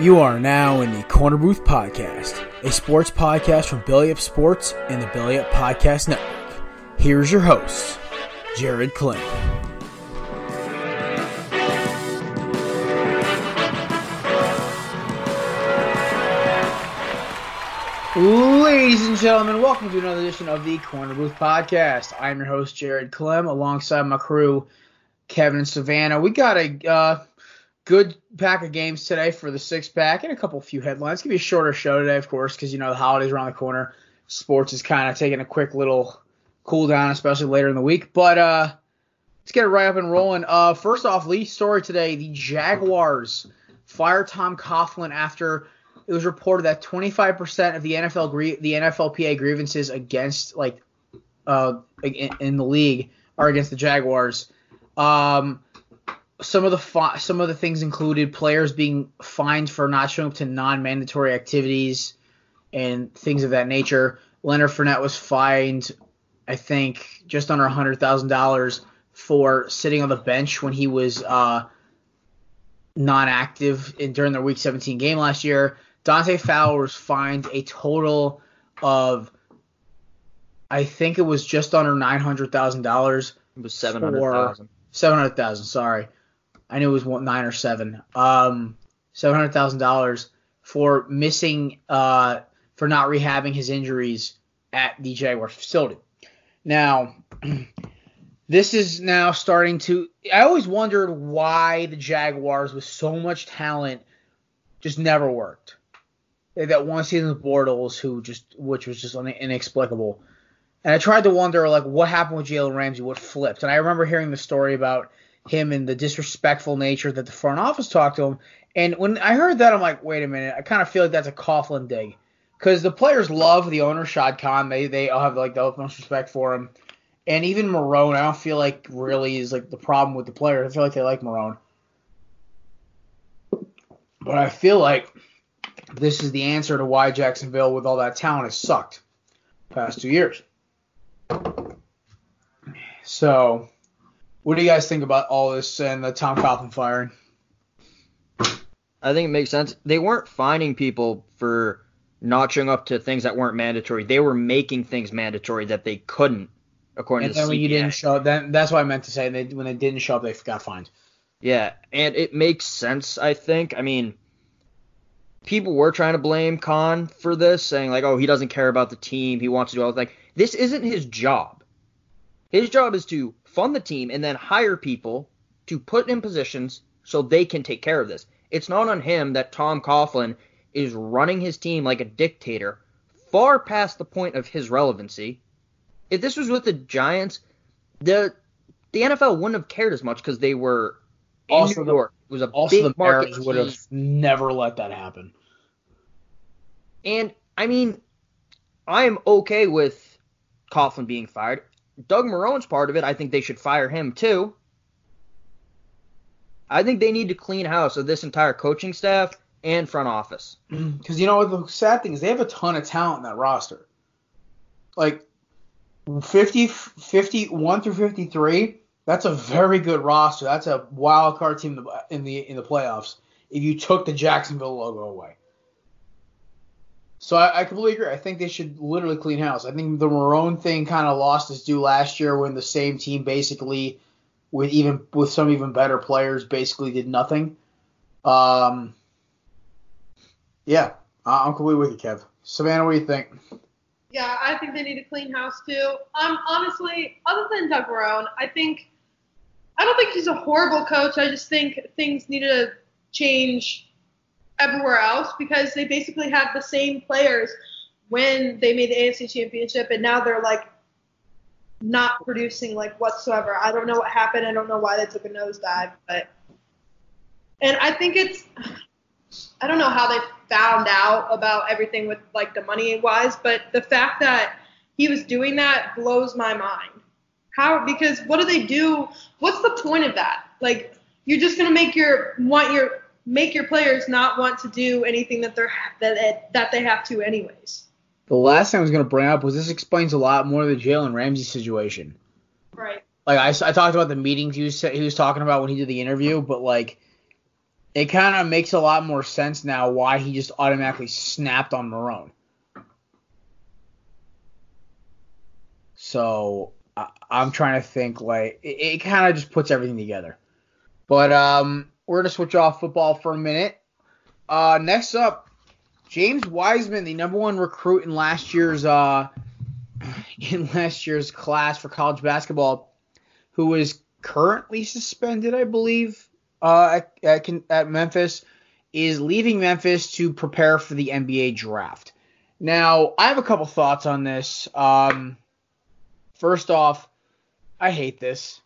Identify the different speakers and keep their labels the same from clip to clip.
Speaker 1: You are now in the Korner Booth Podcast, a sports podcast from Billy Up Sports and the Billy Up Podcast Network. Here's your host, Jared Kling. Ladies and gentlemen, welcome to another edition of the Korner Booth Podcast. I'm your host, Jared Clem, alongside my crew, Kevin and Savannah. We got a uh, good pack of games today for the six pack and a couple few headlines. Gonna be a shorter show today, of course, because you know the holidays around the corner. Sports is kind of taking a quick little cool down, especially later in the week. But uh, let's get it right up and rolling. Uh, first off, lead story today: the Jaguars fire Tom Coughlin after it was reported that 25% of the NFL the NFLPA grievances against like uh in, in the league are against the Jaguars. Um, some of the fi- some of the things included players being fined for not showing up to non-mandatory activities and things of that nature. Leonard Fournette was fined, I think, just under hundred thousand dollars for sitting on the bench when he was uh, non-active in, during their Week 17 game last year. Dante Fowler was fined a total of, I think it was just under nine hundred thousand dollars.
Speaker 2: It was seven hundred thousand.
Speaker 1: Seven hundred thousand. Sorry, I knew it was one, nine or seven. Um, seven hundred thousand dollars for missing, uh, for not rehabbing his injuries at the Jaguars facility. Now, this is now starting to. I always wondered why the Jaguars, with so much talent, just never worked. They that one season with Bortles, who just, which was just inexplicable. And I tried to wonder, like, what happened with Jalen Ramsey? What flipped? And I remember hearing the story about him and the disrespectful nature that the front office talked to him. And when I heard that, I'm like, wait a minute. I kind of feel like that's a Coughlin dig. Because the players love the owner, Shad Khan. They they all have like the utmost respect for him. And even Marrone, I don't feel like really is like the problem with the players. I feel like they like Marrone. But I feel like this is the answer to why Jacksonville, with all that talent, has sucked past two years. So, what do you guys think about all this and the Tom Coughlin firing?
Speaker 2: I think it makes sense. They weren't finding people for not showing up to things that weren't mandatory. They were making things mandatory that they couldn't, according
Speaker 1: and
Speaker 2: to the
Speaker 1: then when
Speaker 2: CBA.
Speaker 1: you didn't show up, then that's what I meant to say. They, when they didn't show up, they got fined.
Speaker 2: Yeah, and it makes sense, I think. I mean, people were trying to blame Khan for this, saying like, "Oh, he doesn't care about the team. He wants to do all this." like this isn't his job. His job is to fund the team and then hire people to put in positions so they can take care of this. It's not on him that Tom Coughlin is running his team like a dictator, far past the point of his relevancy. If this was with the Giants, the the NFL wouldn't have cared as much because they were in
Speaker 1: Also
Speaker 2: New
Speaker 1: the-
Speaker 2: York. It was a
Speaker 1: Also,
Speaker 2: big
Speaker 1: the
Speaker 2: market
Speaker 1: Bears would have never let that happen.
Speaker 2: And I mean, I am okay with Coughlin being fired. Doug Marrone's part of it. I think they should fire him too. I think they need to clean house of this entire coaching staff and front office.
Speaker 1: Because you know the sad thing is, they have a ton of talent in that roster. Like 50, 51 through 53, that's a very good roster. That's a wild card team in the in the, in the playoffs. If you took the Jacksonville logo away. So I, I completely agree. I think they should literally clean house. I think the Marrone thing kind of lost its due last year when the same team basically, with even with some even better players, basically did nothing. Um, yeah, I'm completely with you, Kev. Savannah, what do you think?
Speaker 3: Yeah, I think they need to clean house too. Um, honestly, other than Doug Marrone, I think I don't think he's a horrible coach. I just think things need to change everywhere else because they basically have the same players when they made the AFC Championship, and now they're like not producing like whatsoever. I don't know what happened. I don't know why they took a nosedive, but and I think it's I don't know how they found out about everything with like the money wise, but the fact that he was doing that blows my mind. How? Because what do they do? What's the point of that? Like you're just gonna make your want your make your players not want to do anything that they're that that they have to anyways.
Speaker 1: The last thing I was going to bring up was this explains a lot more of the Jalen Ramsey situation.
Speaker 3: Right.
Speaker 1: Like I, I talked about the meetings he was he was talking about when he did the interview, but like it kind of makes a lot more sense now why he just automatically snapped on Marrone. So I, am trying to think like it, it kind of just puts everything together. But um, we're gonna switch off football for a minute. Uh, next up, James Wiseman, the number one recruit in last year's uh in last year's class for college basketball, who is currently suspended, I believe, uh, at, at, at Memphis, is leaving Memphis to prepare for the NBA draft. Now, I have a couple thoughts on this. Um, first off, I hate this.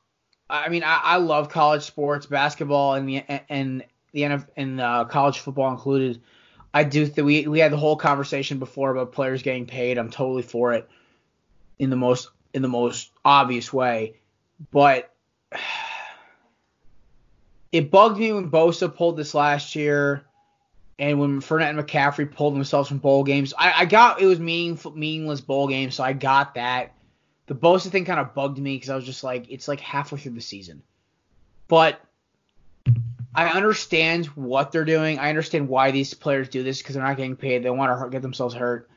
Speaker 1: I mean, I, I love college sports, basketball, and the and the NFL and uh, college football included. I do think we we had the whole conversation before about players getting paid. I'm totally for it in the most in the most obvious way, but it bugged me when Bosa pulled this last year, and when Fournette and McCaffrey pulled themselves from bowl games. I, I got it was meaningful, meaningless bowl games, so I got that. The Bosa thing kind of bugged me because I was just like, it's like halfway through the season, but I understand what they're doing. I understand why these players do this because they're not getting paid. They want to get themselves hurt.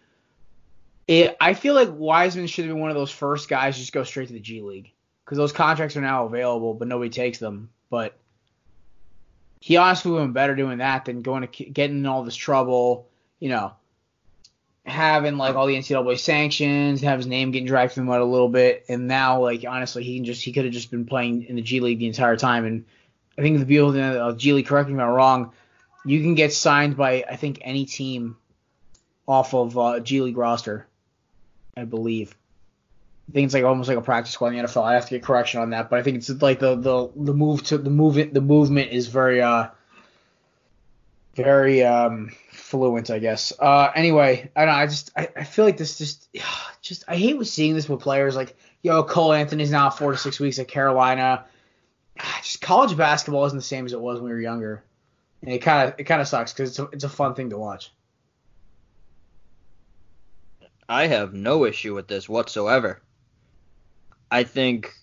Speaker 1: It, I feel like Wiseman should have been one of those first guys just go straight to the G League because those contracts are now available, but nobody takes them. But he honestly would have been better doing that than going to getting in all this trouble. You know, having like all the NCAA sanctions, have his name getting dragged through the mud a little bit, and now like honestly, he can just he could have just been playing in the G League the entire time. And I think the people in the G League, correct me if I'm wrong, you can get signed by I think any team off of uh, G League roster, I believe. I think it's like almost like a practice squad in the NFL. I have to get correction on that, but I think it's like the the the move to the movement the movement is very uh very um fluent, I guess. Uh anyway, I don't know, I just I, I feel like this just just I hate seeing this with players like yo Cole Anthony's now four to six weeks at Carolina. Just college basketball isn't the same as it was when we were younger, and it kind of it kind of sucks because it's a, it's a fun thing to watch.
Speaker 2: I have no issue with this whatsoever. I think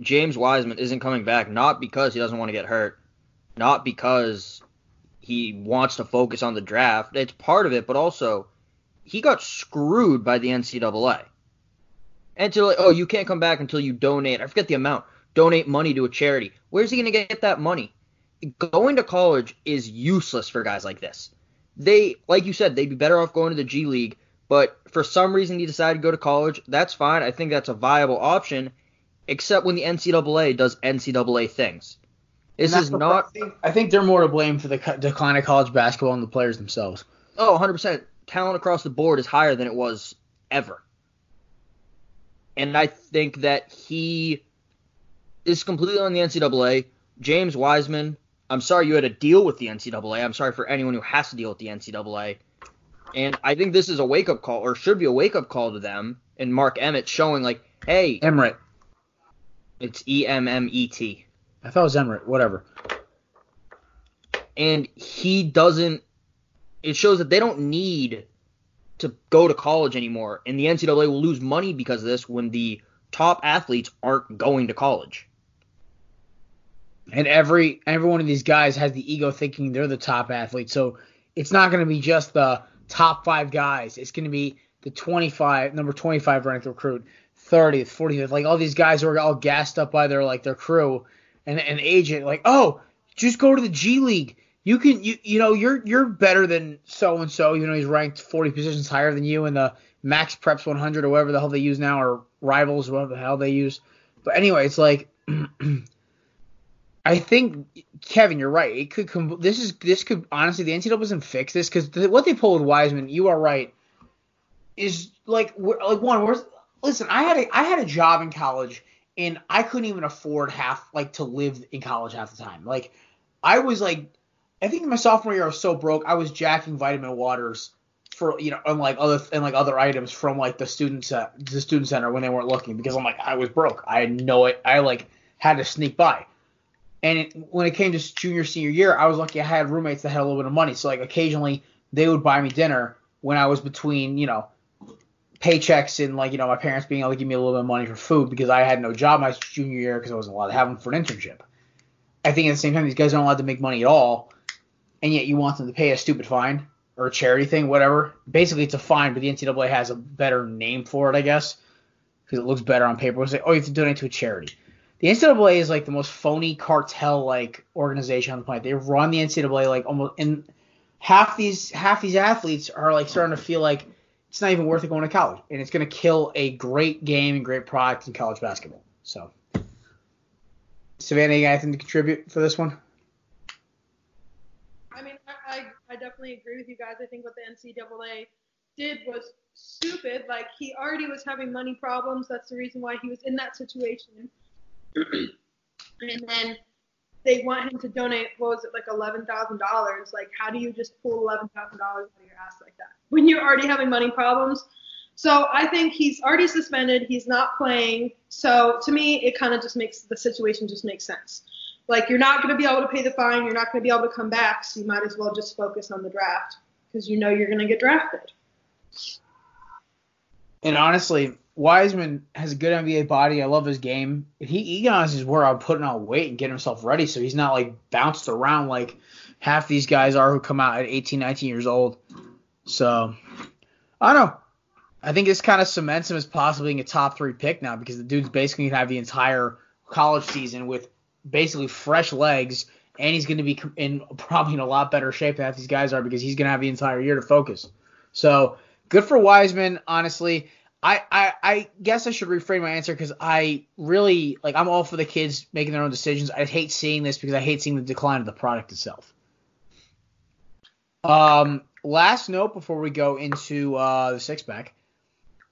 Speaker 2: James Wiseman isn't coming back not because he doesn't want to get hurt, not because he wants to focus on the draft. It's part of it, but also he got screwed by the NCAA. Until like, oh, you can't come back until you donate. I forget the amount. Donate money to a charity. Where's he gonna get that money? Going to college is useless for guys like this. They, like you said, they'd be better off going to the G League but for some reason he decided to go to college. That's fine. I think that's a viable option, except when the NCAA does NCAA things. This is not.
Speaker 1: I think, I think, they're more to blame for the decline of college basketball and the players themselves.
Speaker 2: Oh, 100%. Talent across the board is higher than it was ever. And I think that he is completely on the NCAA. James Wiseman, I'm sorry you had to deal with the NCAA. I'm sorry for anyone who has to deal with the NCAA. And I think this is a wake up call, or should be a wake up call to them. And Mark Emmett showing like, hey,
Speaker 1: Emmett.
Speaker 2: It's E M M E T.
Speaker 1: I thought it was Emmett. Whatever.
Speaker 2: And he doesn't. It shows that they don't need to go to college anymore, and the NCAA will lose money because of this when the top athletes aren't going to college.
Speaker 1: And every every one of these guys has the ego thinking they're the top athlete, so it's not going to be just the top five guys. It's going to be the 25 number 25 ranked recruit, 30th, 40th, like all these guys who are all gassed up by their like their crew and an agent, like oh, just go to the G League. You can you you know you're you're better than so and so. You know he's ranked 40 positions higher than you in the Max Preps 100 or whatever the hell they use now or Rivals whatever the hell they use. But anyway, it's like. I think Kevin, you're right. It could come. This is this could honestly the NCAA doesn't fix this because what they pulled with Wiseman, you are right, is like like one. Where's listen? I had a I had a job in college and I couldn't even afford half like to live in college half the time. Like I was like, I think my sophomore year I was so broke I was jacking vitamin waters for you know and like other and like other items from like the student set, uh, the student center when they weren't looking because I'm like I was broke. I no it. I like had to sneak by. And it, when it came to junior senior year, I was lucky I had roommates that had a little bit of money. So like occasionally they would buy me dinner when I was between you know paychecks and like you know my parents being able to give me a little bit of money for food because I had no job my junior year because I wasn't allowed to have them for an internship. I think at the same time these guys aren't allowed to make money at all, and yet you want them to pay a stupid fine or a charity thing, whatever. Basically, it's a fine, but the NCAA has a better name for it, I guess, because it looks better on paper. It's like, oh, you have to donate to a charity. The NCAA is like the most phony cartel like organization on the planet. They run the NCAA like almost, and half these half these athletes are like starting to feel like it's not even worth it going to college, and it's going to kill a great game and great product in college basketball. So, Savannah, you got anything to contribute for this one?
Speaker 3: I mean, I, I, definitely agree with you guys. I think what the NCAA did was stupid. Like, he already was having money problems. That's the reason why he was in that situation. and then they want him to donate, what was it, like $11,000. Like, how do you just pull $11,000 out of your ass like that when you're already having money problems? So I think he's already suspended. He's not playing. So to me, it kind of just makes the situation just makes sense. Like you're not going to be able to pay the fine. You're not going to be able to come back. So you might as well just focus on the draft because you know you're going to get drafted.
Speaker 1: And honestly, Wiseman has a good NBA body. I love his game. He Egon's is where I'm putting on weight and getting himself ready, so he's not like bounced around like half these guys are who come out at 18, 19 years old. So I don't know. I think this kind of cements him as possibly being a top three pick now because the dude's basically gonna have the entire college season with basically fresh legs, and he's gonna be in probably in a lot better shape than these guys are because he's gonna have the entire year to focus. So good for Wiseman, honestly. I, I, I guess I should reframe my answer because I really like I'm all for the kids making their own decisions. I hate seeing this because I hate seeing the decline of the product itself. Um, last note before we go into uh, the six pack.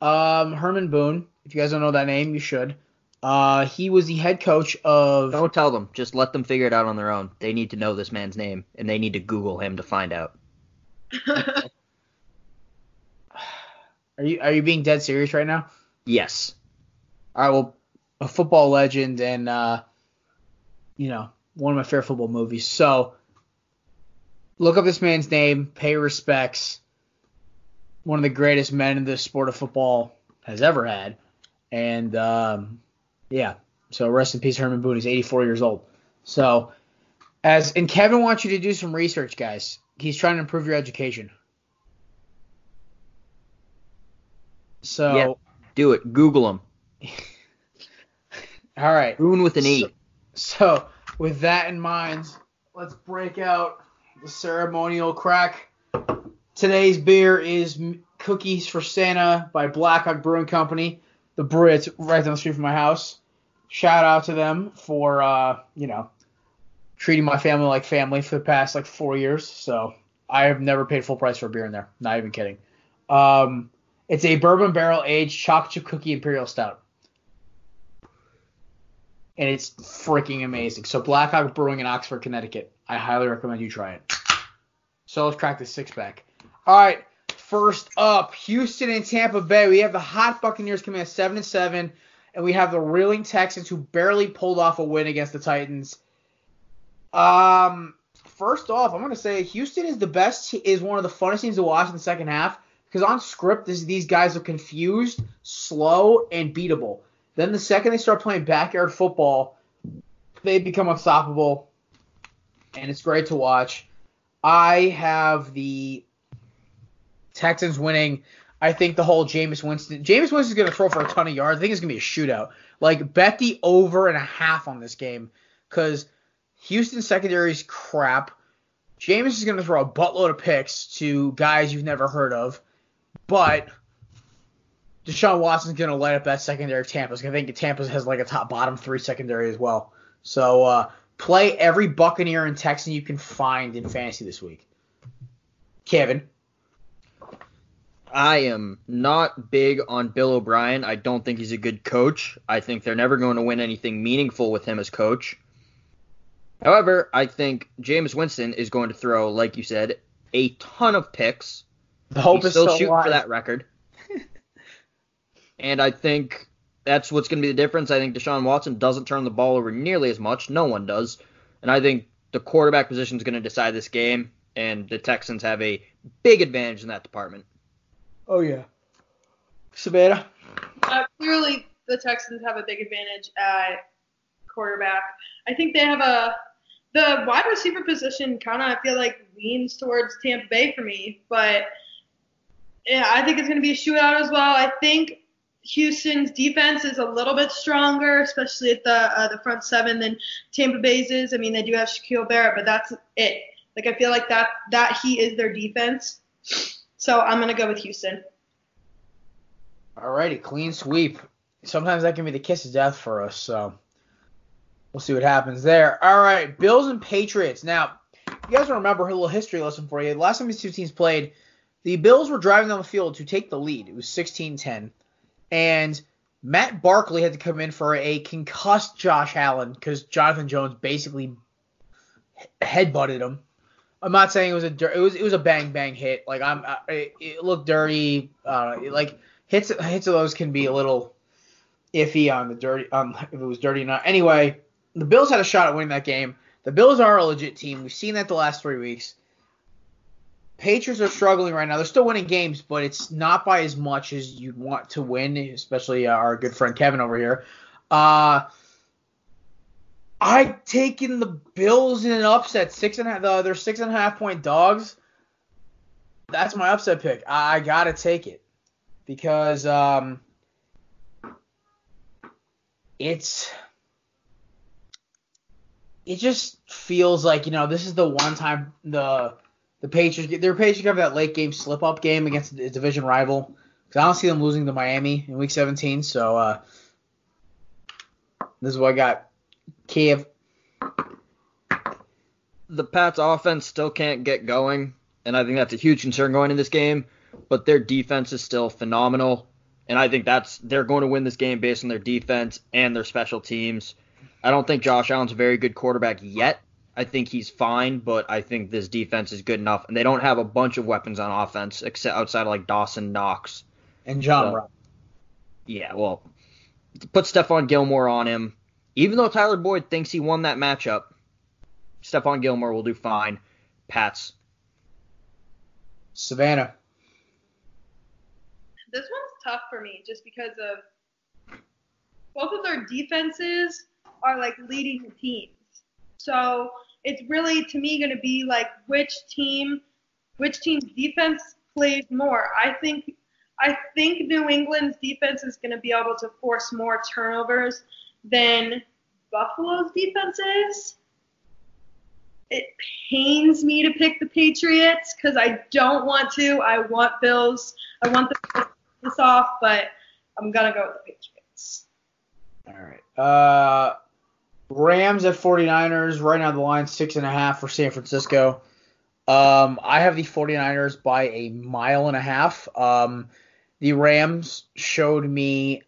Speaker 1: Um, Herman Boone. If you guys don't know that name, you should. Uh, he was the head coach of.
Speaker 2: Don't tell them. Just let them figure it out on their own. They need to know this man's name, and they need to Google him to find out.
Speaker 1: Are you are you being dead serious right now?
Speaker 2: Yes.
Speaker 1: All right. Well, a football legend and uh, you know one of my favorite football movies. So look up this man's name, pay respects. One of the greatest men in the sport of football has ever had, and um, yeah. So rest in peace, Herman Boone. He's 84 years old. So as and Kevin wants you to do some research, guys. He's trying to improve your education. So
Speaker 2: Yeah. Do it. Google him.
Speaker 1: all right.
Speaker 2: Boone with an E.
Speaker 1: So with that in mind, let's break out the ceremonial crack. Today's beer is Cookies for Santa by Black Hog Brewing Company. The brewery it's right down the street from my house. Shout out to them for uh, you know treating my family like family for the past like four years. So I have never paid full price for a beer in there. Not even kidding. Um, it's a bourbon barrel aged chocolate chip cookie imperial stout. And it's freaking amazing. So Black Hog Brewing in Oxford, Connecticut. I highly recommend you try it. So let's crack this six pack. All right, first up, Houston and Tampa Bay. We have the hot Buccaneers coming at seven and seven, and we have the reeling Texans who barely pulled off a win against the Titans. Um, first off, I'm gonna say Houston is the best. Is one of the funnest teams to watch in the second half because on script, this, these guys are confused, slow, and beatable. Then the second they start playing backyard football, they become unstoppable, and it's great to watch. I have the Texans winning. I think the whole Jameis Winston. Jameis Winston's going to throw for a ton of yards. I think it's going to be a shootout. Like bet the over and a half on this game because Houston secondary is crap. Jameis is going to throw a buttload of picks to guys you've never heard of, but Deshaun Watson's going to light up that secondary of Tampa's. I think Tampa has like a top bottom three secondary as well. So uh, play every Buccaneer and Texan you can find in fantasy this week. Kevin.
Speaker 2: I am not big on Bill O'Brien. I don't think he's a good coach. I think they're never going to win anything meaningful with him as coach. However, I think James Winston is going to throw, like you said, a ton of picks.
Speaker 1: The hope
Speaker 2: He's
Speaker 1: is
Speaker 2: still
Speaker 1: still
Speaker 2: shooting
Speaker 1: alive.
Speaker 2: for that record. and I think that's what's going to be the difference. I think Deshaun Watson doesn't turn the ball over nearly as much. No one does. And I think the quarterback position is going to decide this game, and the Texans have a big advantage in that department.
Speaker 1: Oh yeah. Savannah.
Speaker 3: Uh, clearly, the Texans have a big advantage at quarterback. I think they have a the wide receiver position kind of I feel like leans towards Tampa Bay for me, but yeah, I think it's going to be a shootout as well. I think Houston's defense is a little bit stronger, especially at the uh, the front seven than Tampa Bay's is. I mean, they do have Shaquille Barrett, but that's it. Like I feel like that that he is their defense. So I'm gonna go with Houston.
Speaker 1: Alrighty, clean sweep. Sometimes that can be the kiss of death for us. So we'll see what happens there. All right, Bills and Patriots. Now, you guys remember a little history lesson for you. The last time these two teams played, the Bills were driving down the field to take the lead. It was 16-10, and Matt Barkley had to come in for a concussed Josh Allen because Jonathan Jones basically headbutted him. I'm not saying it was a it was it was a bang bang hit. Like I'm it, it looked dirty. Uh, like hits hits of those can be a little iffy on the dirty um if it was dirty or not. Anyway, the Bills had a shot at winning that game. The Bills are a legit team. We've seen that the last three weeks. Patriots are struggling right now. They're still winning games, but it's not by as much as you'd want to win, especially uh, our good friend Kevin over here. Uh, I've taken the Bills in an upset. Six and a half, uh, they're six and a half point dogs. That's my upset pick. I, I gotta take it because um, it's it just feels like you know this is the one time the the Patriots their Patriots have that late game slip up game against a division rival because I don't see them losing to Miami in Week 17. So uh, this is what I got. Kiev.
Speaker 2: The Pats offense still can't get going, and I think that's a huge concern going in this game. But their defense is still phenomenal, and I think that's they're going to win this game based on their defense and their special teams. I don't think Josh Allen's a very good quarterback yet. I think he's fine, but I think this defense is good enough, and they don't have a bunch of weapons on offense except outside of like Dawson Knox
Speaker 1: and John. So,
Speaker 2: yeah, well, put Stephon Gilmore on him. Even though Tyler Boyd thinks he won that matchup, Stephon Gilmore will do fine. Pats.
Speaker 1: Savannah.
Speaker 3: This one's tough for me just because of both of their defenses are like leading the teams. So it's really to me going to be like which team, which team's defense plays more. I think I think New England's defense is going to be able to force more turnovers than Buffalo's defense is. It pains me to pick the Patriots because I don't want to. I want Bills. I want the this off, but I'm gonna go with the Patriots.
Speaker 1: All right. Uh, Rams at 49ers. Right now the line six and a half for San Francisco. Um, I have the 49ers by a mile and a half. Um, the Rams showed me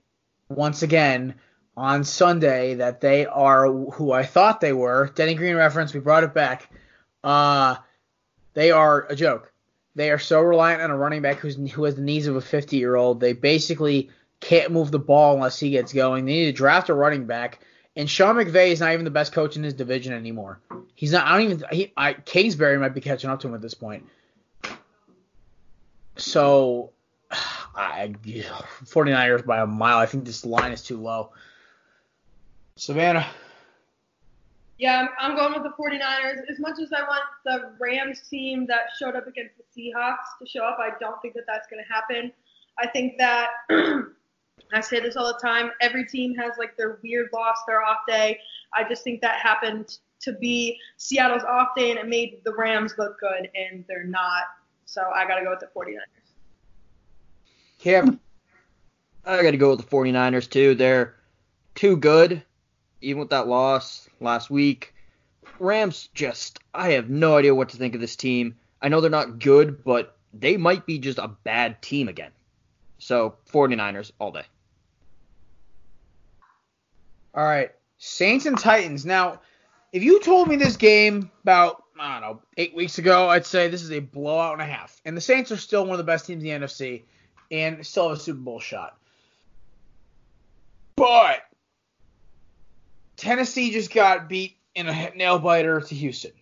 Speaker 1: once again on Sunday that they are who I thought they were. Denny Green reference, we brought it back. Uh, they are a joke. They are so reliant on a running back who's, who has the knees of a 50 year old. They basically can't move the ball unless he gets going. They need to draft a running back. And Sean McVay is not even the best coach in his division anymore. He's not. I don't even. He, I, Kingsbury might be catching up to him at this point. So, I 49ers by a mile. I think this line is too low. Savannah.
Speaker 3: Yeah, I'm, going with the 49ers. As much as I want the Rams team that showed up against the Seahawks to show up, I don't think that that's going to happen. I think that I say this all the time. Every team has like their weird loss, their off day. I just think that happened to be Seattle's off day, and it made the Rams look good, and they're not. So I got to go with the 49ers.
Speaker 1: Kim.
Speaker 2: I got to go with the 49ers too. They're too good even with that loss last week. Rams just, I have no idea what to think of this team. I know they're not good, but they might be just a bad team again. So, 49ers all day.
Speaker 1: All right. Saints and Titans. Now, if you told me this game about, I don't know, eight weeks ago, I'd say this is a blowout and a half. And the Saints are still one of the best teams in the NFC and still have a Super Bowl shot. But Tennessee just got beat in a nail biter to Houston.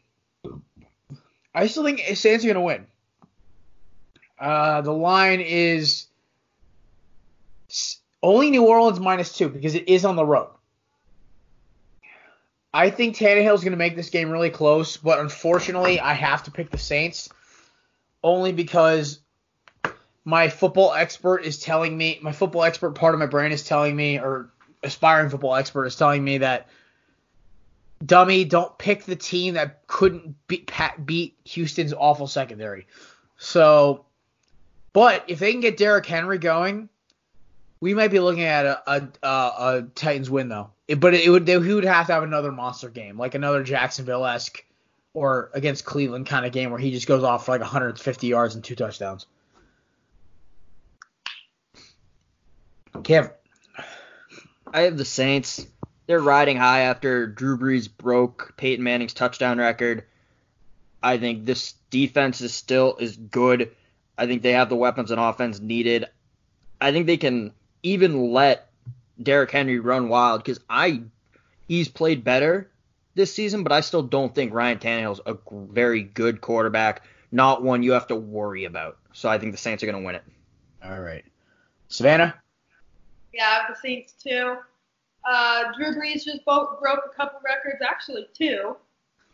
Speaker 1: I still think Saints are going to win. Uh, the line is only New Orleans minus two because it is on the road. I think Tannehill's going to make this game really close, but unfortunately, I have to pick the Saints only because my football expert is telling me, my football expert part of my brain is telling me, or aspiring football expert is telling me that dummy, don't pick the team that couldn't beat beat Houston's awful secondary. So, but if they can get Derrick Henry going, we might be looking at a a, a, Titans win though. It, but it, would they, he would have to have another monster game, like another Jacksonville esque or against Cleveland kind of game where he just goes off for like 150 yards and two touchdowns. Kev.
Speaker 2: I have the Saints. They're riding high after Drew Brees broke Peyton Manning's touchdown record. I think this defense is still is good. I think they have the weapons and offense needed. I think they can even let Derrick Henry run wild because I he's played better this season, but I still don't think Ryan Tannehill's a very good quarterback, not one you have to worry about. So I think the Saints are going to win it.
Speaker 1: All right, Savannah.
Speaker 3: Yeah, I have the Saints too. Uh, Drew Brees just broke, broke a couple records, actually two,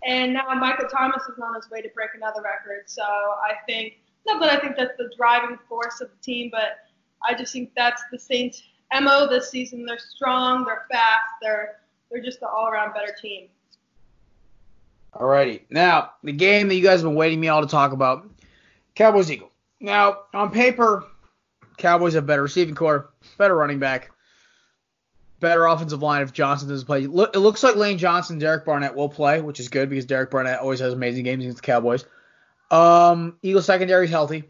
Speaker 3: and now Michael Thomas is on his way to break another record. So I think not that I think that's the driving force of the team, but I just think that's the Saints' mo this season. They're strong, they're fast, they're they're just an all-around better team.
Speaker 1: Alrighty, now the game that you guys have been waiting me all to talk about, Cowboys Eagles. Now on paper, Cowboys have better receiving corps, better running back, better offensive line if Johnson doesn't play. It looks like Lane Johnson, Derek Barnett will play, which is good because Derek Barnett always has amazing games against the Cowboys. Um, Eagles secondary is healthy.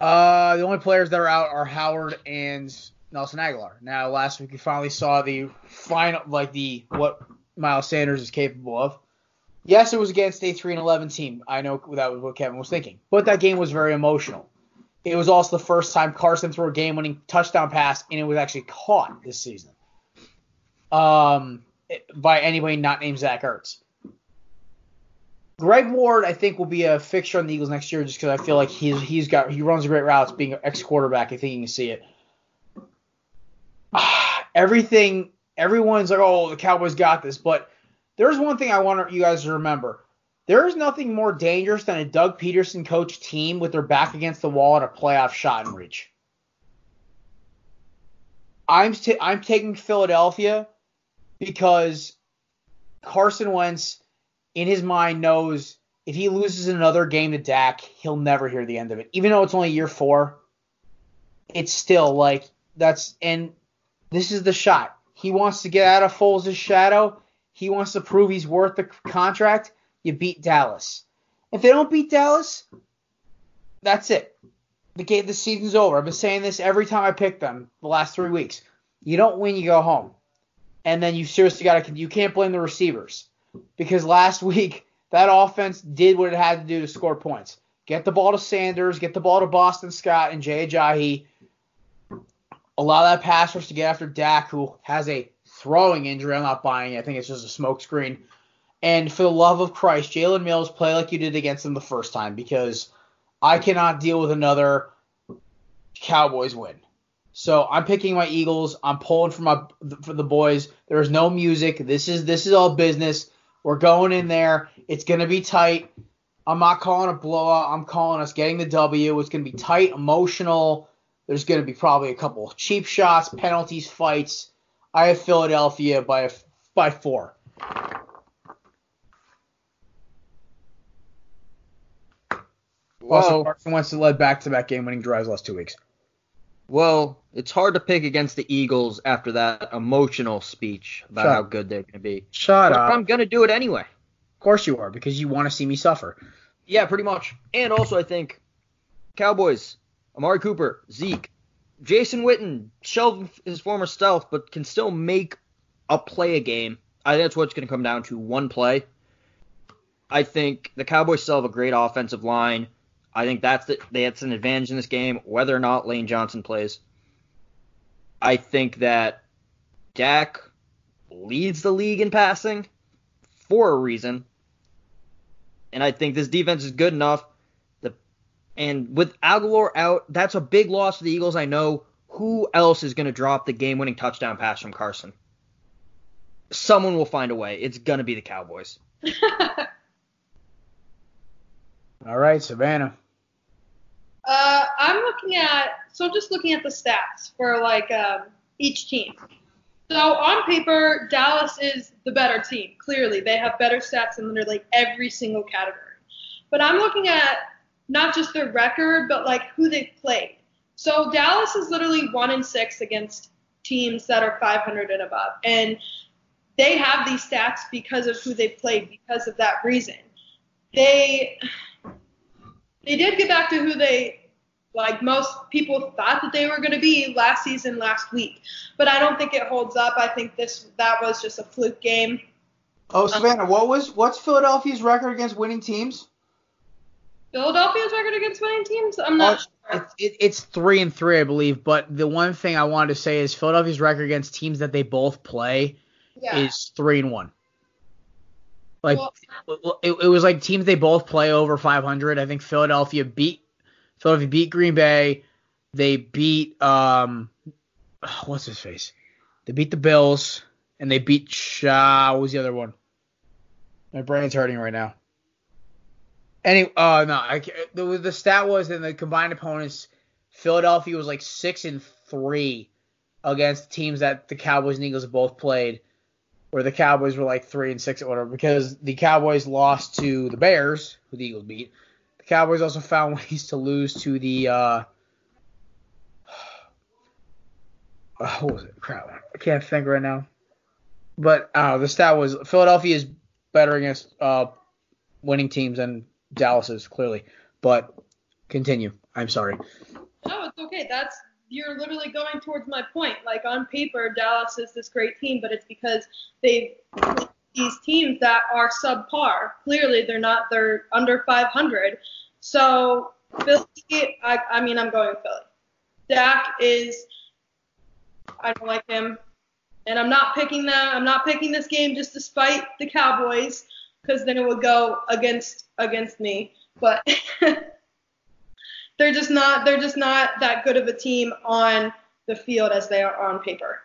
Speaker 1: Uh, the only players that are out are Howard and Nelson Agholor. Now, last week we finally saw the final, like the what Miles Sanders is capable of. Yes, it was against a three and eleven team. I know that was what Kevin was thinking, but that game was very emotional. It was also the first time Carson threw a game-winning touchdown pass, and it was actually caught this season. Um, by anybody not named Zach Ertz. Greg Ward, I think, will be a fixture on the Eagles next year, just because I feel like he's he's got he runs great routes, being an ex quarterback. I think you can see it. Everything, everyone's like, oh, the Cowboys got this, but there's one thing I want you guys to remember. There is nothing more dangerous than a Doug Pederson coach team with their back against the wall and a playoff shot in reach. I'm t- I'm taking Philadelphia because Carson Wentz in his mind knows if he loses another game to Dak, he'll never hear the end of it. Even though it's only year four, it's still like that's and this is the shot. He wants to get out of Foles' shadow. He wants to prove he's worth the contract. You beat Dallas. If they don't beat Dallas, that's it. The game, the season's over. I've been saying this every time I pick them the last three weeks. You don't win, you go home, and then you seriously got to. You can't blame the receivers because last week that offense did what it had to do to score points. Get the ball to Sanders, get the ball to Boston Scott and Jay Ajayi. Allow that pass rush to get after Dak, who has a throwing injury. I'm not buying it. I think it's just a smokescreen. And for the love of Christ, Jalen Mills, play like you did against them the first time because I cannot deal with another Cowboys win. So I'm picking my Eagles. I'm pulling for my for the boys. There's no music. This is this is all business. We're going in there. It's gonna be tight. I'm not calling a blowout. I'm calling us getting the W. It's gonna be tight, emotional. There's gonna be probably a couple of cheap shots, penalties, fights. I have Philadelphia by a, by four. Well, also, Carson Wentz led back-to-back game-winning drives last two weeks.
Speaker 2: Well, it's hard to pick against the Eagles after that emotional speech about Shut how good they're going to be.
Speaker 1: Shut
Speaker 2: but
Speaker 1: up.
Speaker 2: I'm going to do it anyway.
Speaker 1: Of course you are, because you want to see me suffer.
Speaker 2: Yeah, pretty much. And also, I think Cowboys, Amari Cooper, Zeke, Jason Witten, shelved his former stealth, but can still make a play a game. I think that's what's going to come down to one play. I think the Cowboys still have a great offensive line. I think that's the, that's an advantage in this game, whether or not Lane Johnson plays. I think that Dak leads the league in passing for a reason, and I think this defense is good enough. The and with Agholor out, that's a big loss for the Eagles. I know. Who else is going to drop the game-winning touchdown pass from Carson? someone will find a way. It's gonna be the Cowboys.
Speaker 1: All right, Savannah.
Speaker 3: Uh, I'm looking at so just looking at the stats for like um, each team. So on paper, Dallas is the better team. Clearly, they have better stats in like every single category. But I'm looking at not just their record, but like who they've played. So Dallas is literally one in six against teams that are 500 and above, and they have these stats because of who they've played, because of that reason. They they did get back to who they like most people thought that they were going to be last season last week but i don't think it holds up i think this that was just a fluke game
Speaker 1: Oh, Savannah, what was what's Philadelphia's record against winning teams?
Speaker 3: philadelphia's record against winning teams i'm not
Speaker 1: Oh,
Speaker 3: sure
Speaker 1: It, it, it's three and three, I believe. But the one thing I wanted to say is Philadelphia's record against teams that they both play
Speaker 3: yeah
Speaker 1: is three and one. Like
Speaker 3: Well-
Speaker 1: it, it was like teams they both play over 500. I think Philadelphia beat Philadelphia beat Green Bay. They beat um what's his face? They beat the Bills and they beat Shaw. What was the other one? My brain's hurting right now. Any uh no, I the the stat was in the combined opponents. Philadelphia was like six and three against teams that the Cowboys and Eagles have both played where the Cowboys were like three and six or whatever, because the Cowboys lost to the Bears, who the Eagles beat. The Cowboys also found ways to lose to the uh, uh, what was it? Crap, I can't think right now. But uh, the stat was Philadelphia is better against uh, winning teams than Dallas is clearly. But continue. I'm sorry.
Speaker 3: no it's okay that's you're literally going towards my point. Like on paper dallas is this great team but it's because they've these teams that are subpar clearly they're not they're under 500 so philly i, I mean i'm going philly. Dak is i don't like him and i'm not picking that i'm not picking this game just to spite the cowboys because then it would go against against me. But they're just not they're just not that good of a team on the field as they are on paper.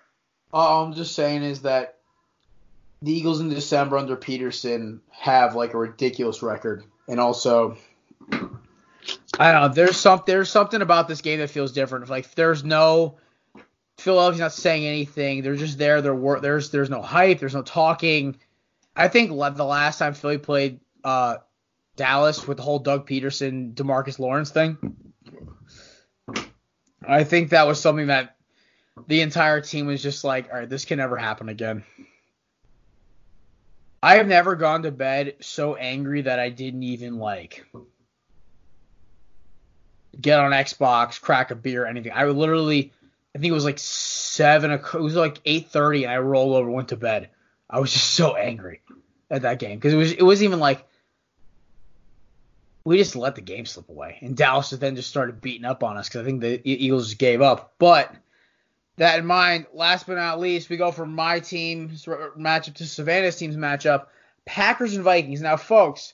Speaker 1: All I'm just saying is that the Eagles in December under Pederson have like a ridiculous record, and also I don't know. There's some there's something about this game that feels different. Like there's no Philadelphia's not saying anything. They're just there. They're wor- there's there's no hype. There's no talking. I think the last time Philly played uh, Dallas with the whole Doug Pederson Demarcus Lawrence thing, I think that was something that the entire team was just like, all right, this can never happen again. I have never gone to bed so angry that I didn't even like get on Xbox, crack a beer, anything. I literally, I think it was like seven, o'clock- it was like eight thirty, and I rolled over, went to bed. I was just so angry at that game because it was, it wasn't even like we just let the game slip away, and Dallas then just started beating up on us because I think the Eagles just gave up. But that in mind, last but not least, we go from my team's matchup to Savannah's team's matchup, Packers and Vikings. Now, folks,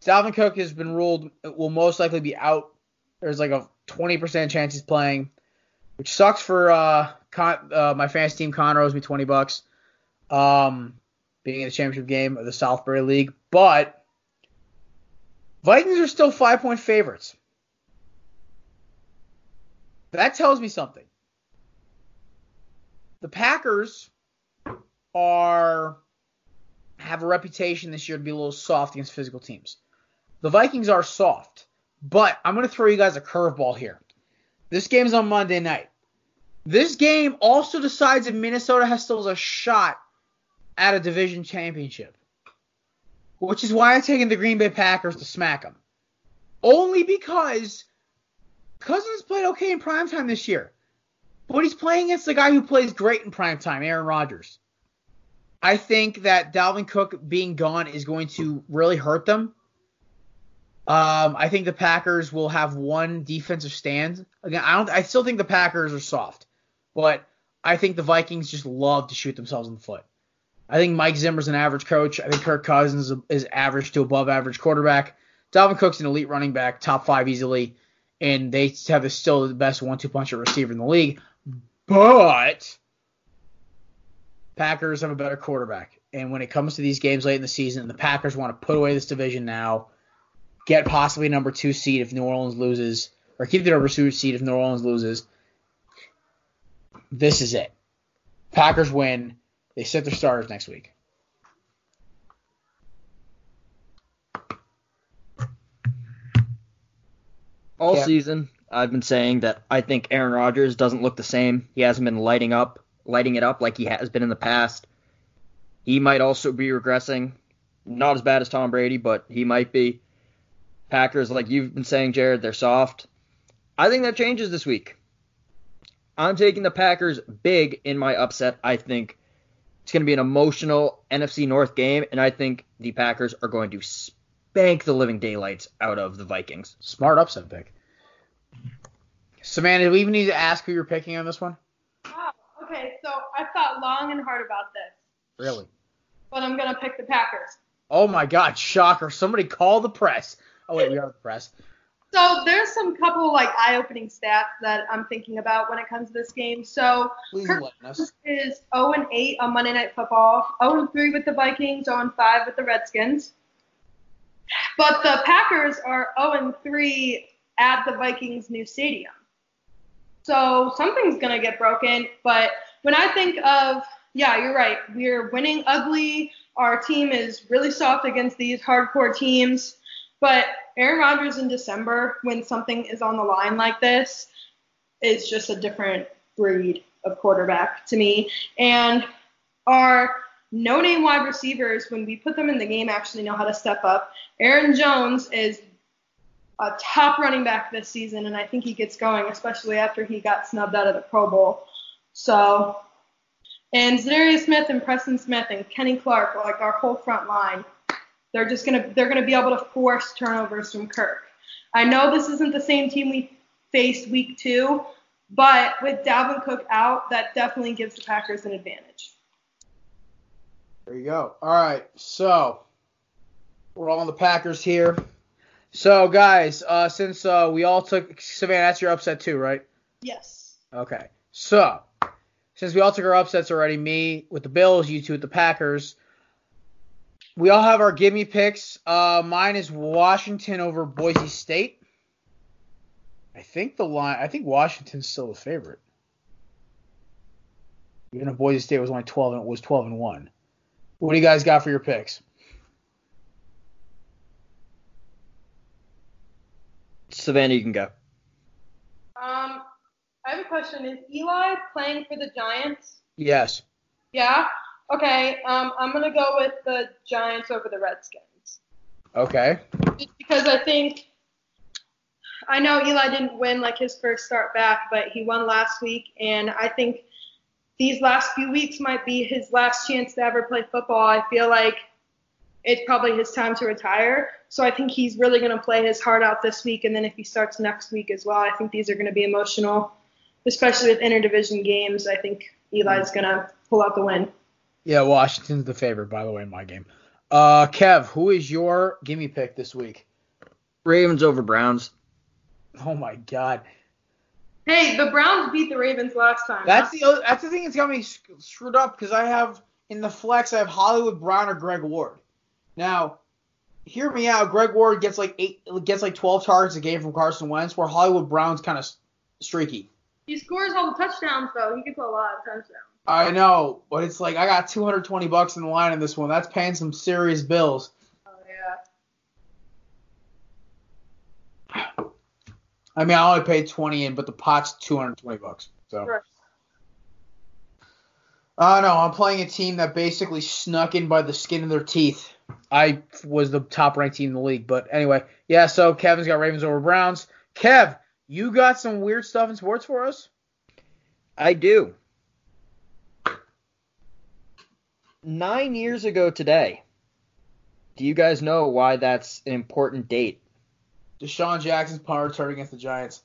Speaker 1: Dalvin Cook has been ruled will most likely be out. There's like a 20% chance he's playing, which sucks for uh, Con- uh my fantasy team. Connor owes me 20 bucks, um, being in the championship game of the Southbury League. But Vikings are still five point favorites. That tells me something. The Packers are have a reputation this year to be a little soft against physical teams. The Vikings are soft, but I'm going to throw you guys a curveball here. This game's on Monday night. This game also decides if Minnesota has still a shot at a division championship, which is why I'm taking the Green Bay Packers to smack them. Only because Cousins played okay in primetime this year. But he's playing against the guy who plays great in primetime, Aaron Rodgers. I think that Dalvin Cook being gone is going to really hurt them. Um, I think the Packers will have one defensive stand. Again, I don't. I still think the Packers are soft, but I think the Vikings just love to shoot themselves in the foot. I think Mike Zimmer's an average coach. I think Kirk Cousins is, average to above average quarterback. Dalvin Cook's an elite running back, top five easily, and they have the, still the best one-two puncher receiver in the league. But Packers have a better quarterback. And when it comes to these games late in the season, the Packers want to put away this division now, get possibly number two seed if New Orleans loses, or keep the number two seed if New Orleans loses. This is it. Packers win. They set their starters next week.
Speaker 2: All
Speaker 1: Yeah.
Speaker 2: season, I've been saying that I think Aaron Rodgers doesn't look the same. He hasn't been lighting up, lighting it up like he has been in the past. He might also be regressing. Not as bad as Tom Brady, but he might be. Packers, like you've been saying, Jared, they're soft. I think that changes this week. I'm taking the Packers big in my upset. I think it's going to be an emotional NFC North game, and I think the Packers are going to spank the living daylights out of the Vikings.
Speaker 1: Smart upset pick. Savannah, do we even need to ask who you're picking on this one?
Speaker 3: Wow. Okay, so I thought long and hard about this,
Speaker 1: Really?
Speaker 3: but I'm gonna pick the Packers.
Speaker 1: Oh my God! Shocker! Somebody call the press. Oh wait, we are the press.
Speaker 3: So there's some couple like eye-opening stats that I'm thinking about when it comes to this game. So
Speaker 1: Please
Speaker 3: Kirk
Speaker 1: enlighten
Speaker 3: is 0 and 8 on Monday Night Football, 0 and 3 with the Vikings, 0 and 5 with the Redskins. But the Packers are 0 and 3 at the Vikings' new stadium. So something's gonna get broken. But when I think of, yeah, you're right. We're winning ugly. Our team is really soft against these hardcore teams. But Aaron Rodgers in December, when something is on the line like this, is just a different breed of quarterback to me. And our no name wide receivers, when we put them in the game, actually know how to step up. Aaron Jones is a top running back this season, and I think he gets going, especially after he got snubbed out of the Pro Bowl. So, and Za'Darius Smith and Preston Smith and Kenny Clark, like our whole front line, they're just gonna they're gonna be able to force turnovers from Kirk. I know this isn't the same team we faced week two, but with Dalvin Cook out, that definitely gives the Packers an advantage.
Speaker 1: There you go. All right, so we're all on the Packers here. So guys, uh, since uh, we all took Savannah, that's your upset too, right?
Speaker 3: Yes.
Speaker 1: Okay. So since we all took our upsets already, me with the Bills, you two with the Packers. We all have our gimme picks. Uh, mine is Washington over Boise State. I think the line. I think Washington's still the favorite. Even if Boise State was only 12 and was 12 and one. What do you guys got for your picks?
Speaker 2: Savannah, you can go.
Speaker 3: Um, I have a question. Is Eli playing for the Giants?
Speaker 1: Yes.
Speaker 3: Yeah. Okay. Um, I'm gonna go with the Giants over the Redskins.
Speaker 1: Okay.
Speaker 3: Just because I think I know Eli didn't win like his first start back, but he won last week, and I think these last few weeks might be his last chance to ever play football. I feel like it's probably his time to retire. So I think he's really going to play his heart out this week, and then if he starts next week as well, I think these are going to be emotional, especially with interdivision games. I think Eli's going to pull out the win.
Speaker 1: Yeah, Washington's the favorite, by the way, in my game. Uh, Kev, who is your gimme pick this week?
Speaker 2: Ravens over Browns.
Speaker 1: Oh my God,
Speaker 3: Hey, the Browns beat the Ravens last time.
Speaker 1: that's the other, that's the thing that's got me screwed up because I have in the flex I have Hollywood Brown or Greg Ward. Now, hear me out. Greg Ward gets like eight, gets like 12 targets a game from Carson Wentz, where Hollywood Brown's kind of streaky.
Speaker 3: He scores all the touchdowns though. He gets a lot of touchdowns.
Speaker 1: I know, but it's like I got 220 bucks in the line in this one. That's paying some serious bills.
Speaker 3: Oh yeah.
Speaker 1: I mean, I only paid 20 in, but the pot's 220 bucks. So.
Speaker 3: Right.
Speaker 1: Uh, no, I'm playing a team that basically snuck in by the skin of their teeth. I was the top ranked team in the league, but anyway, yeah. So Kevin's got Ravens over Browns. Kev, you got some weird stuff in sports for us?
Speaker 2: I do. Nine years ago today. Do you guys know why that's an important date?
Speaker 1: DeSean Jackson's punt return against the Giants.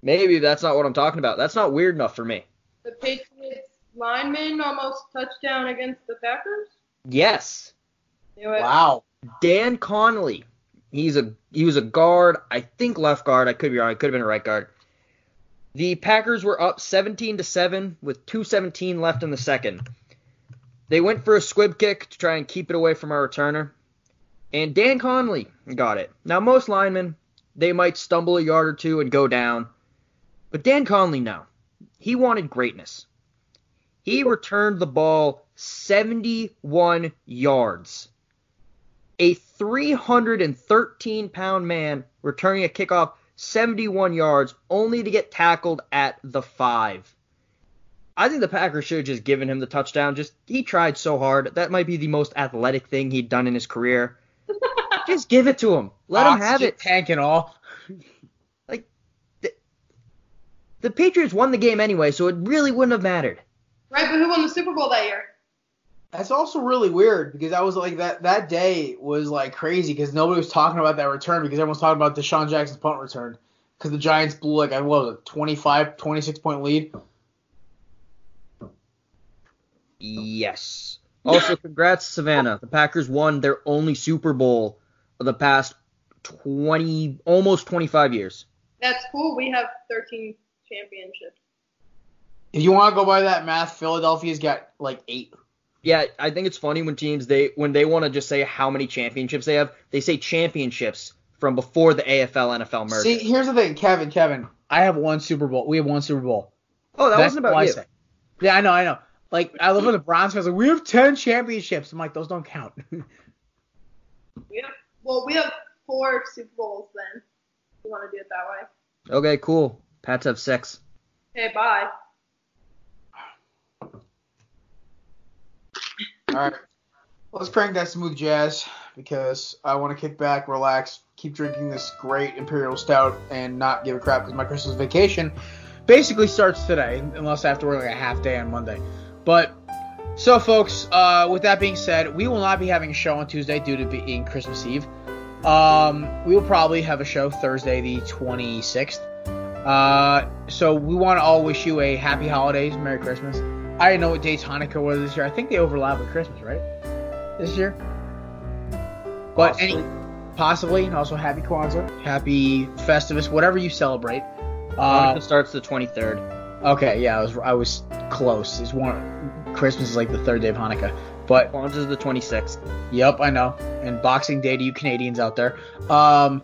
Speaker 2: Maybe that's not what I'm talking about. That's not weird enough for me.
Speaker 3: The Patriots lineman almost touchdown against the Packers.
Speaker 2: Yes.
Speaker 1: Wow.
Speaker 2: Dan Connolly. He's a he was a guard, I think left guard. I could be wrong. I could have been a right guard. The Packers were up 17 to 7 with 217 left in the second. They went for a squib kick to try and keep it away from our returner. And Dan Connolly got it. Now most linemen, they might stumble a yard or two and go down. But Dan Connolly no. He wanted greatness. He returned the ball 71 yards. A 313 pound man returning a kickoff 71 yards only to get tackled at the five. I think the Packers should have just given him the touchdown. Just he tried so hard. That might be the most athletic thing he'd done in his career. just give it to him. Let him have it.
Speaker 1: Tank and all.
Speaker 2: Like the, the Patriots won the game anyway, so it really wouldn't have mattered.
Speaker 3: Right, but who won the Super Bowl that year?
Speaker 1: That's also really weird because that was like that that day was like crazy because nobody was talking about that return because everyone was talking about DeSean Jackson's punt return because the Giants blew like what was it 25 26 point lead.
Speaker 2: Yes. Also, congrats, Savannah. The Packers won their only Super Bowl of the past 20, almost 25 years.
Speaker 3: That's cool. We have 13 championships.
Speaker 1: If you want to go by that math, Philadelphia's got like eight.
Speaker 2: Yeah, I think it's funny when teams they when they want to just say how many championships they have, they say championships from before the AFL NFL merger.
Speaker 1: See, here's the thing, Kevin. Kevin, I have one Super Bowl. We have one Super Bowl.
Speaker 2: oh, that
Speaker 1: That's
Speaker 2: wasn't
Speaker 1: all
Speaker 2: about
Speaker 1: I
Speaker 2: you.
Speaker 1: say. Yeah, I know, I know. Like I live in the Browns because like, we have ten championships. I'm like, those don't count.
Speaker 3: We have, well, we have four Super Bowls then. You want to do it that way?
Speaker 2: Okay, cool. Pats have six.
Speaker 3: Okay, bye.
Speaker 1: All right, let's crank that smooth jazz because I want to kick back, relax, keep drinking this great imperial stout, and not give a crap because my Christmas vacation basically starts today, unless I have to work like a half day on Monday. But so, folks, uh, with that being said, we will not be having a show on Tuesday due to being Christmas Eve. Um, we will probably have a show Thursday, the 26th. Uh, so we want to all wish you a happy holidays, Merry Christmas. I didn't know what dates Hanukkah was this year. I think they overlap with Christmas, right? This year. But
Speaker 2: Possibly.
Speaker 1: any, possibly, and also happy Kwanzaa, happy Festivus, whatever you celebrate. Uh,
Speaker 2: Hanukkah starts the 23rd.
Speaker 1: okay, yeah, I was I was close. It's one Christmas is like the third day of Hanukkah, but
Speaker 2: Kwanzaa is the 26th.
Speaker 1: Yep, I know. And Boxing Day to you Canadians out there. Um.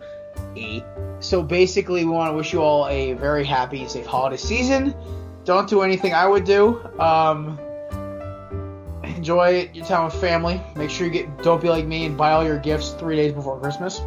Speaker 1: So basically, we want to wish you all a very happy and safe holiday season. Don't do anything I would do. Um, enjoy your time with family. Make sure you get. Don't be like me and buy all your gifts three days before Christmas.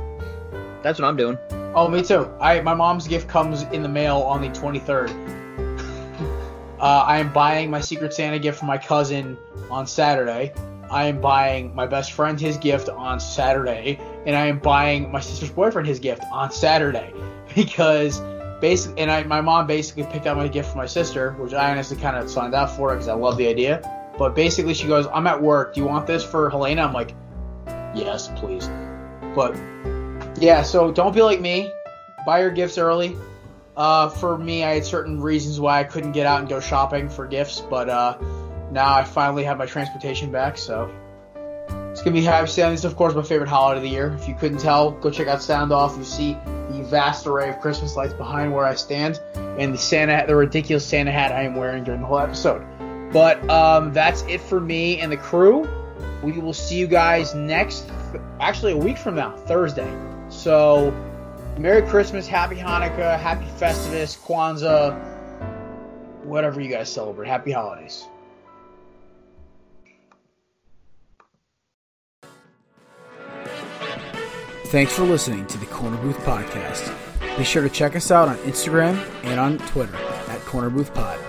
Speaker 2: That's what I'm doing.
Speaker 1: Oh, me too. I my mom's gift comes in the mail on the 23rd. uh, I am buying my Secret Santa gift for my cousin on Saturday. I am buying my best friend his gift on Saturday, and I am buying my sister's boyfriend his gift on Saturday because basically, and I, my mom basically picked out my gift for my sister, which I honestly kind of signed up for because I love the idea. But basically, she goes, "I'm at work. Do you want this for Helena?" I'm like, "Yes, please." But yeah, so don't be like me. Buy your gifts early. Uh, for me, I had certain reasons why I couldn't get out and go shopping for gifts, but uh, now I finally have my transportation back, so it's gonna be happy Santa. This is, of course, my favorite holiday of the year. If you couldn't tell, go check out Sound Off. You see the vast array of Christmas lights behind where I stand, and the Santa, the ridiculous Santa hat I am wearing during the whole episode. But um, that's it for me and the crew. We will see you guys next, actually a week from now, Thursday. So, Merry Christmas, Happy Hanukkah, Happy Festivus, Kwanzaa, whatever you guys celebrate. Happy holidays. Thanks for listening to the Korner Booth Podcast. Be sure to check us out on Instagram and on Twitter at Korner Booth Pod.